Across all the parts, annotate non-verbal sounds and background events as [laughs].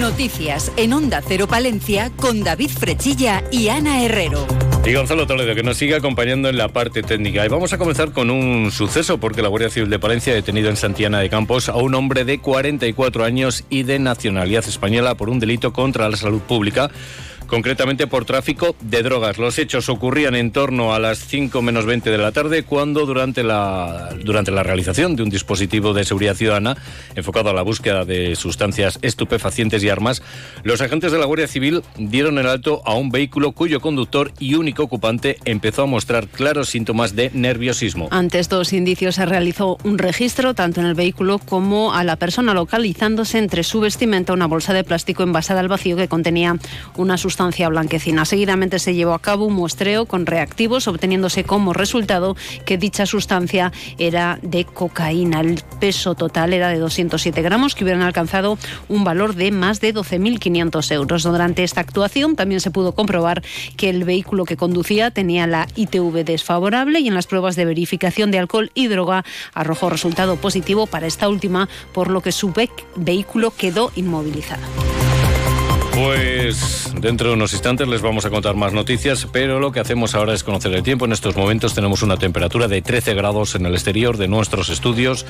Noticias en Onda Cero Palencia con David Frechilla y Ana Herrero. Y Gonzalo Toledo, que nos sigue acompañando en la parte técnica. Y vamos a comenzar con un suceso, porque la Guardia Civil de Palencia ha detenido en Santiana de Campos a un hombre de 44 años y de nacionalidad española por un delito contra la salud pública concretamente por tráfico de drogas. Los hechos ocurrían en torno a las 5 menos 20 de la tarde, cuando durante la, durante la realización de un dispositivo de seguridad ciudadana enfocado a la búsqueda de sustancias estupefacientes y armas, los agentes de la Guardia Civil dieron el alto a un vehículo cuyo conductor y único ocupante empezó a mostrar claros síntomas de nerviosismo. Ante estos indicios se realizó un registro tanto en el vehículo como a la persona localizándose entre su vestimenta una bolsa de plástico envasada al vacío que contenía una sustancia blanquecina. Seguidamente se llevó a cabo un muestreo con reactivos, obteniéndose como resultado que dicha sustancia era de cocaína. El peso total era de 207 gramos, que hubieran alcanzado un valor de más de 12.500 euros. Durante esta actuación también se pudo comprobar que el vehículo que conducía tenía la ITV desfavorable y en las pruebas de verificación de alcohol y droga arrojó resultado positivo para esta última, por lo que su vehículo quedó inmovilizado. Pues dentro de unos instantes les vamos a contar más noticias, pero lo que hacemos ahora es conocer el tiempo. En estos momentos tenemos una temperatura de 13 grados en el exterior de nuestros estudios.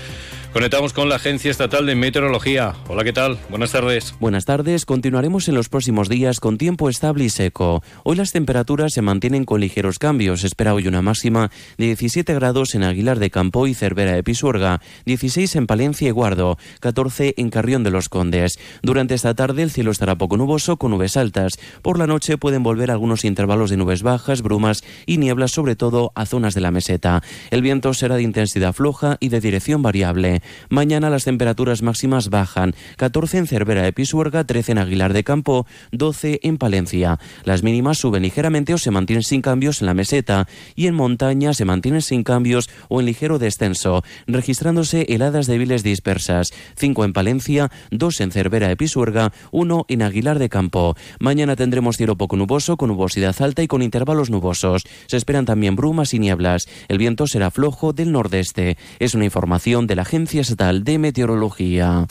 Conectamos con la Agencia Estatal de Meteorología. Hola, ¿qué tal? Buenas tardes. Buenas tardes. Continuaremos en los próximos días con tiempo estable y seco. Hoy las temperaturas se mantienen con ligeros cambios. espera hoy una máxima de 17 grados en Aguilar de Campo y Cervera de Pisuerga, 16 en Palencia y Guardo, 14 en Carrión de los Condes. Durante esta tarde el cielo estará poco nuboso con nubes altas. Por la noche pueden volver algunos intervalos de nubes bajas, brumas y nieblas, sobre todo a zonas de la meseta. El viento será de intensidad floja y de dirección variable. Mañana las temperaturas máximas bajan, 14 en Cervera de Pisuerga, 13 en Aguilar de Campo, 12 en Palencia. Las mínimas suben ligeramente o se mantienen sin cambios en la meseta y en montaña se mantienen sin cambios o en ligero descenso, registrándose heladas débiles dispersas, 5 en Palencia, 2 en Cervera de Pisuerga, 1 en Aguilar de Campo. Mañana tendremos cielo poco nuboso con nubosidad alta y con intervalos nubosos. Se esperan también brumas y nieblas. El viento será flojo del nordeste. Es una información de la agencia Estatal de Meteorología.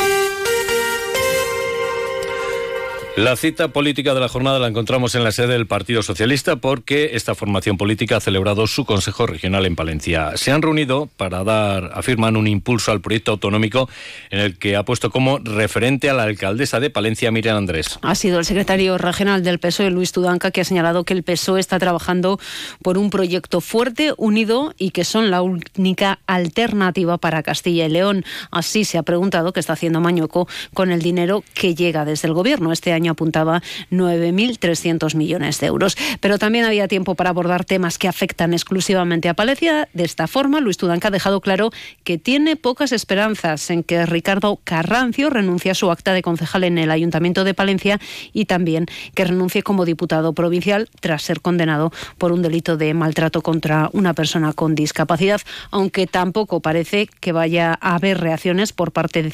La cita política de la jornada la encontramos en la sede del Partido Socialista porque esta formación política ha celebrado su Consejo Regional en Palencia. Se han reunido para dar, afirman, un impulso al proyecto autonómico en el que ha puesto como referente a la alcaldesa de Palencia, Miriam Andrés. Ha sido el secretario regional del PSOE, Luis Tudanca, que ha señalado que el PSOE está trabajando por un proyecto fuerte, unido y que son la única alternativa para Castilla y León. Así se ha preguntado qué está haciendo Mañueco con el dinero que llega desde el Gobierno. Este año apuntaba 9.300 millones de euros. Pero también había tiempo para abordar temas que afectan exclusivamente a Palencia. De esta forma, Luis Tudanca ha dejado claro que tiene pocas esperanzas en que Ricardo Carrancio renuncie a su acta de concejal en el Ayuntamiento de Palencia y también que renuncie como diputado provincial tras ser condenado por un delito de maltrato contra una persona con discapacidad, aunque tampoco parece que vaya a haber reacciones por parte,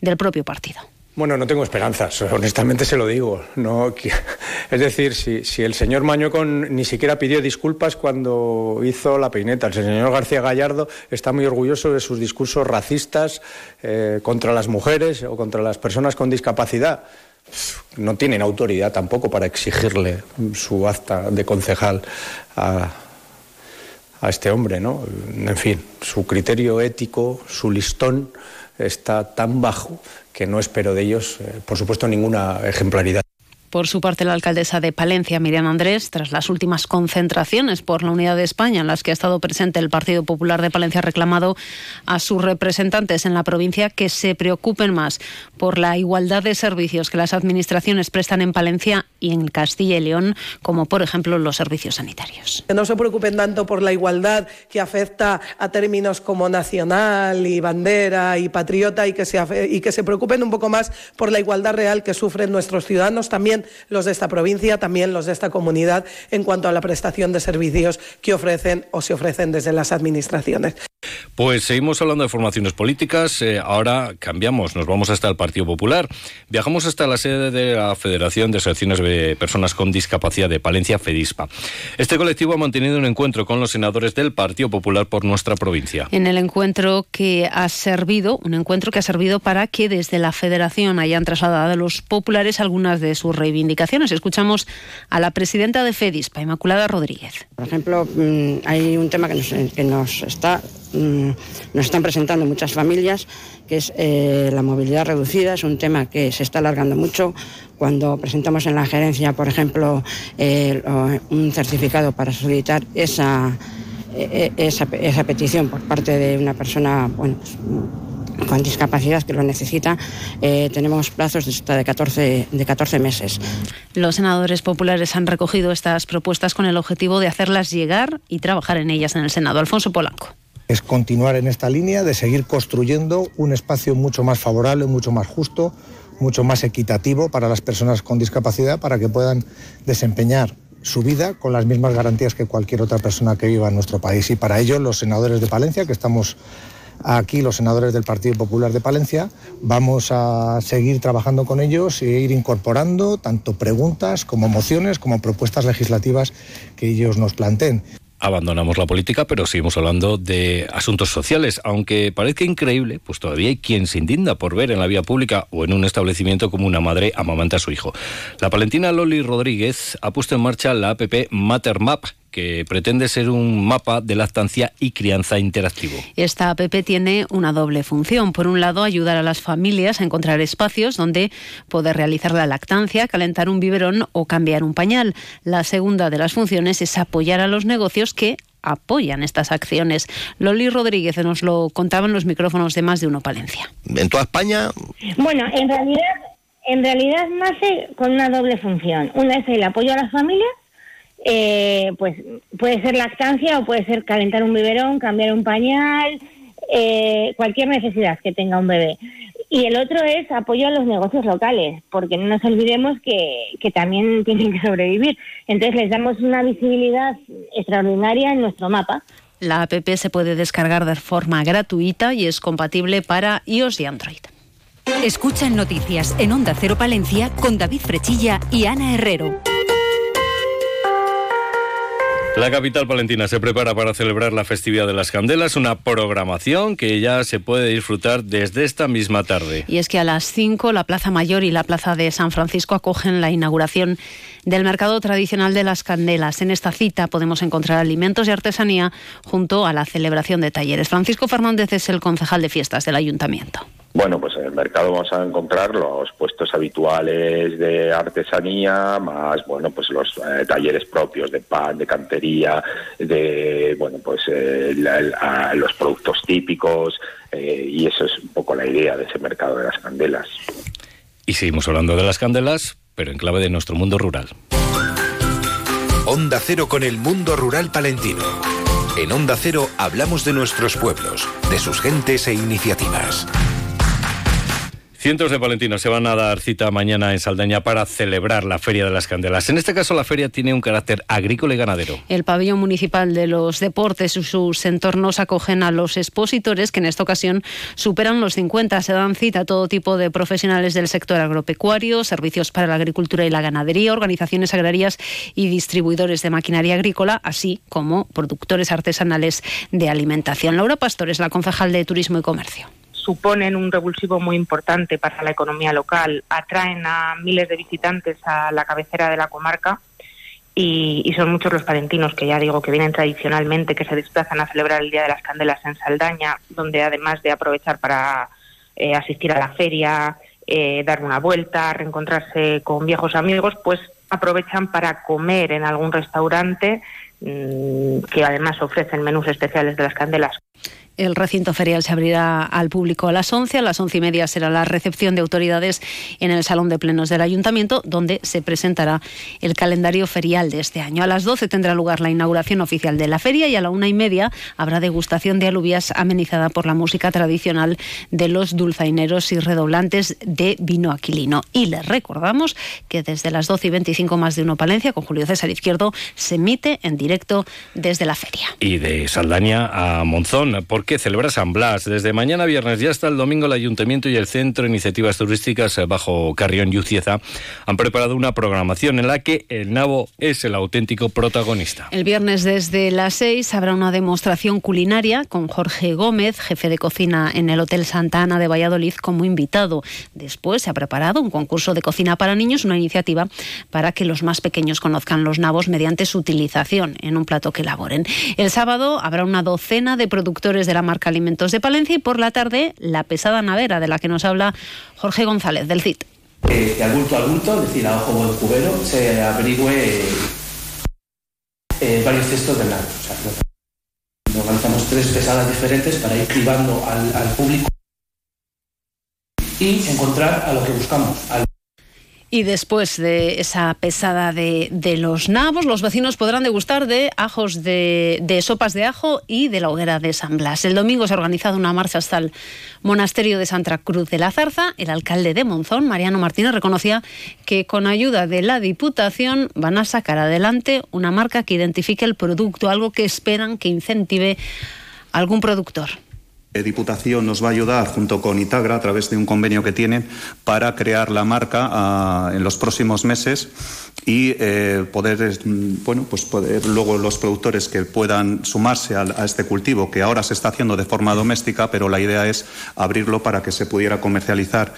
del propio partido. Bueno, no tengo esperanzas, honestamente se lo digo. No, [laughs] es decir, si, el señor Mañocon ni siquiera pidió disculpas cuando hizo la peineta, el señor García Gallardo está muy orgulloso de sus discursos racistas eh, contra las mujeres o contra las personas con discapacidad. No tienen autoridad tampoco para exigirle su acta de concejal a, a este hombre, ¿no? En fin, su criterio ético, su listón está tan bajo que no espero de ellos, eh, por supuesto, ninguna ejemplaridad. Por su parte, la alcaldesa de Palencia, Miriam Andrés, tras las últimas concentraciones por la unidad de España en las que ha estado presente el Partido Popular de Palencia, ha reclamado a sus representantes en la provincia que se preocupen más por la igualdad de servicios que las administraciones prestan en Palencia y en Castilla y León, como por ejemplo los servicios sanitarios. Que no se preocupen tanto por la igualdad que afecta a términos como nacional y bandera y patriota y que se, y que se preocupen un poco más por la igualdad real que sufren nuestros ciudadanos también los de esta provincia, también los de esta comunidad en cuanto a la prestación de servicios que ofrecen o se ofrecen desde las administraciones. Pues seguimos hablando de formaciones políticas. Eh, ahora cambiamos, nos vamos hasta el Partido Popular. Viajamos hasta la sede de la Federación de Asociaciones de Personas con Discapacidad de Palencia, FEDISPA. Este colectivo ha mantenido un encuentro con los senadores del Partido Popular por nuestra provincia. En el encuentro que ha servido, un encuentro que ha servido para que desde la Federación hayan trasladado a los populares algunas de sus reivindicaciones. Escuchamos a la presidenta de FEDISPA, Inmaculada Rodríguez. Por ejemplo, mm, hay un tema que nos, que nos está Mm, nos están presentando muchas familias, que es eh, la movilidad reducida, es un tema que se está alargando mucho. Cuando presentamos en la gerencia, por ejemplo, un certificado para solicitar esa, e, e, esa, esa, petición por parte de una persona bueno, pues, con discapacidad que lo necesita, eh, tenemos plazos de, de, 14, de 14 meses. Los senadores populares han recogido estas propuestas con el objetivo de hacerlas llegar y trabajar en ellas en el Senado. Alfonso Polanco es continuar en esta línea de seguir construyendo un espacio mucho más favorable, mucho más justo, mucho más equitativo para las personas con discapacidad para que puedan desempeñar su vida con las mismas garantías que cualquier otra persona que viva en nuestro país. Y para ello los senadores de Palencia, que estamos aquí, los senadores del Partido Popular de Palencia, vamos a seguir trabajando con ellos e ir incorporando tanto preguntas como mociones como propuestas legislativas que ellos nos planteen abandonamos la política, pero seguimos hablando de asuntos sociales. Aunque parezca increíble, pues todavía hay quien se indigna por ver en la vía pública o en un establecimiento como una madre amamanta a su hijo. La palentina Loli Rodríguez ha puesto en marcha la app MatterMap, que pretende ser un mapa de lactancia y crianza interactivo. Esta app tiene una doble función. Por un lado, ayudar a las familias a encontrar espacios donde poder realizar la lactancia, calentar un biberón o cambiar un pañal. La segunda de las funciones es apoyar a los negocios que apoyan estas acciones. Loli Rodríguez nos lo contaba en los micrófonos de Más de Uno Palencia. En toda España. Bueno, en realidad, en realidad nace con una doble función. Una es el apoyo a las familias eh, pues puede ser lactancia o puede ser calentar un biberón, cambiar un pañal, eh, cualquier necesidad que tenga un bebé. Y el otro es apoyo a los negocios locales, porque no nos olvidemos que, que también [laughs] tienen que sobrevivir. Entonces les damos una visibilidad extraordinaria en nuestro mapa. La app se puede descargar de forma gratuita y es compatible para iOS y Android. Escuchan noticias en Onda Cero Palencia con David Frechilla y Ana Herrero. La capital palentina se prepara para celebrar la festividad de las candelas, una programación que ya se puede disfrutar desde esta misma tarde. Y es que a las 5 la Plaza Mayor y la Plaza de San Francisco acogen la inauguración del mercado tradicional de las candelas. En esta cita podemos encontrar alimentos y artesanía junto a la celebración de talleres. Francisco Fernández es el concejal de fiestas del ayuntamiento. Bueno, pues en el mercado vamos a encontrar los puestos habituales de artesanía, más bueno, pues los eh, talleres propios de pan, de cantería, de bueno, pues eh, los productos típicos eh, y eso es un poco la idea de ese mercado de las candelas. Y seguimos hablando de las candelas, pero en clave de nuestro mundo rural. Onda Cero con el mundo rural palentino. En Onda Cero hablamos de nuestros pueblos, de sus gentes e iniciativas. Cientos de palentinos se van a dar cita mañana en Saldaña para celebrar la Feria de las Candelas. En este caso, la feria tiene un carácter agrícola y ganadero. El pabellón municipal de los deportes y sus entornos acogen a los expositores que en esta ocasión superan los 50. Se dan cita a todo tipo de profesionales del sector agropecuario, servicios para la agricultura y la ganadería, organizaciones agrarias y distribuidores de maquinaria agrícola, así como productores artesanales de alimentación. Laura Pastor es la concejal de Turismo y Comercio suponen un revulsivo muy importante para la economía local, atraen a miles de visitantes a la cabecera de la comarca y, son muchos los palentinos que ya digo que vienen tradicionalmente, que se desplazan a celebrar el Día de las Candelas en Saldaña, donde además de aprovechar para eh, asistir a la feria, eh, dar una vuelta, reencontrarse con viejos amigos, pues aprovechan para comer en algún restaurante mm, que además ofrecen menús especiales de las candelas. El recinto ferial se abrirá al público a las 11. A las once y media será la recepción de autoridades en el Salón de Plenos del Ayuntamiento, donde se presentará el calendario ferial de este año. A las 12 tendrá lugar la inauguración oficial de la feria y a la una y media habrá degustación de alubias amenizada por la música tradicional de los dulzaineros y redoblantes de vino aquilino. Y les recordamos que desde las 12 y 25 más de uno Palencia, con Julio César Izquierdo, se emite en directo desde la feria. Y de Saldaña a Monzón, porque celebra San Blas. Desde mañana viernes y hasta el domingo el Ayuntamiento y el Centro de Iniciativas Turísticas eh, bajo Carrión y Ucieza han preparado una programación en la que el nabo es el auténtico protagonista. El viernes desde las 6 habrá una demostración culinaria con Jorge Gómez, jefe de cocina en el Hotel Santa Ana de Valladolid, como invitado. Después se ha preparado un concurso de cocina para niños, una iniciativa para que los más pequeños conozcan los nabos mediante su utilización en un plato que elaboren. El sábado habrá una docena de productores de la marca Alimentos de Palencia y por la tarde la pesada navera de la que nos habla Jorge González del CIT. Eh, de adulto a adulto, es decir, a ojo buen cubero, se averigüe eh, varios textos de nado. organizamos tres pesadas diferentes para ir privando al, al público y encontrar a lo que buscamos. Al y después de esa pesada de, los nabos, los vecinos podrán degustar de ajos de, de, sopas de ajo y de la hoguera de San Blas. El domingo se ha organizado una marcha hasta el monasterio de Santa Cruz de la Zarza. El alcalde de Monzón, Mariano Martínez, reconocía que con ayuda de la Diputación van a sacar adelante una marca que identifique el producto, algo que esperan que incentive algún productor. Diputación nos va a ayudar junto con Itagra a través de un convenio que tienen para crear la marca uh, en los próximos meses y eh, poder, bueno, pues poder luego los productores que puedan sumarse a, este cultivo que ahora se está haciendo de forma doméstica, pero la idea es abrirlo para que se pudiera comercializar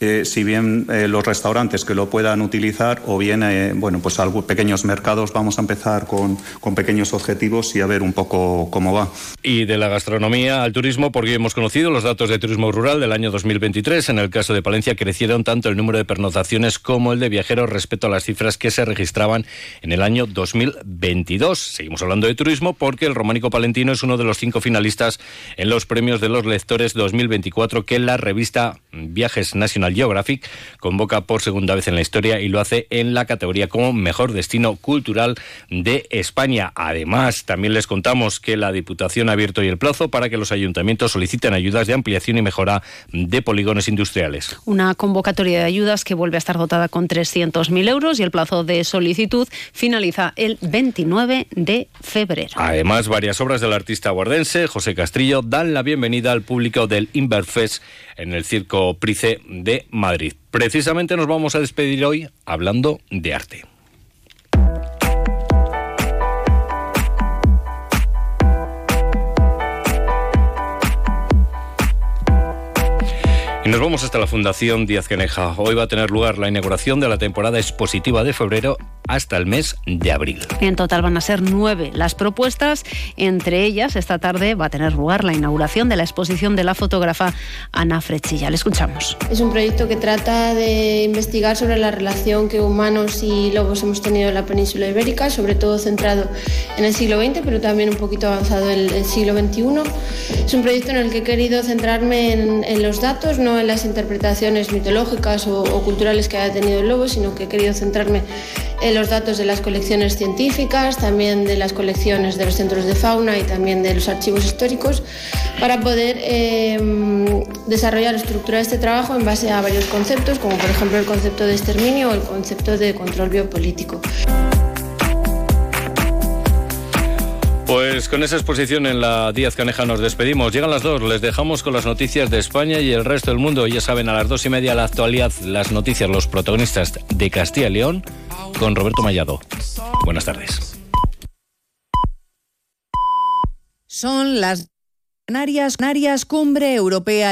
eh, si bien eh, los restaurantes que lo puedan utilizar o bien, eh, bueno, pues algunos pequeños mercados, vamos a empezar con, con, pequeños objetivos y a ver un poco cómo va. Y de la gastronomía al turismo, porque hemos conocido los datos de turismo rural del año 2023. En el caso de Palencia crecieron tanto el número de pernotaciones como el de viajeros respecto a las cifras que se registraban en el año 2022. Seguimos hablando de turismo porque el románico palentino es uno de los cinco finalistas en los premios de los lectores 2024 que la revista Viajes Nacional Geographic convoca por segunda vez en la historia y lo hace en la categoría como mejor destino cultural de España. Además, también les contamos que la Diputación ha abierto hoy el plazo para que los ayuntamientos soliciten ayudas de ampliación y mejora de polígonos industriales. Una convocatoria de ayudas que vuelve a estar dotada con 300.000 euros y el plazo de solicitud finaliza el 29 de febrero. Además, varias obras del artista guardense José Castrillo dan la bienvenida al público del Inverfest en el Circo Price de Madrid. Precisamente nos vamos a despedir hoy hablando de arte. Y nos vamos hasta la Fundación Díaz Caneja. Hoy va a tener lugar la inauguración de la temporada expositiva de febrero hasta el mes de abril. En total van a ser nueve las propuestas. Entre ellas, esta tarde va a tener lugar la inauguración de la exposición de la fotógrafa Ana Frechilla. Le escuchamos. Es un proyecto que trata de investigar sobre la relación que humanos y lobos hemos tenido en la península ibérica, sobre todo centrado en el siglo XX, pero también un poquito avanzado en el siglo XXI. Es un proyecto en el que he querido centrarme en, en los datos, no en las interpretaciones mitológicas o, o culturales que haya tenido el lobo, sino que he querido centrarme los datos de las colecciones científicas, también de las colecciones de los centros de fauna y también de los archivos históricos, para poder eh, desarrollar, estructurar este trabajo en base a varios conceptos, como por ejemplo el concepto de exterminio o el concepto de control biopolítico. Pues con esa exposición en la Díaz Caneja nos despedimos. Llegan las dos, les dejamos con las noticias de España y el resto del mundo. Ya saben, a las dos y media la actualidad, las noticias, los protagonistas de Castilla y León con Roberto Mallado. Buenas tardes. Son las Canarias, Canarias Cumbre Europea.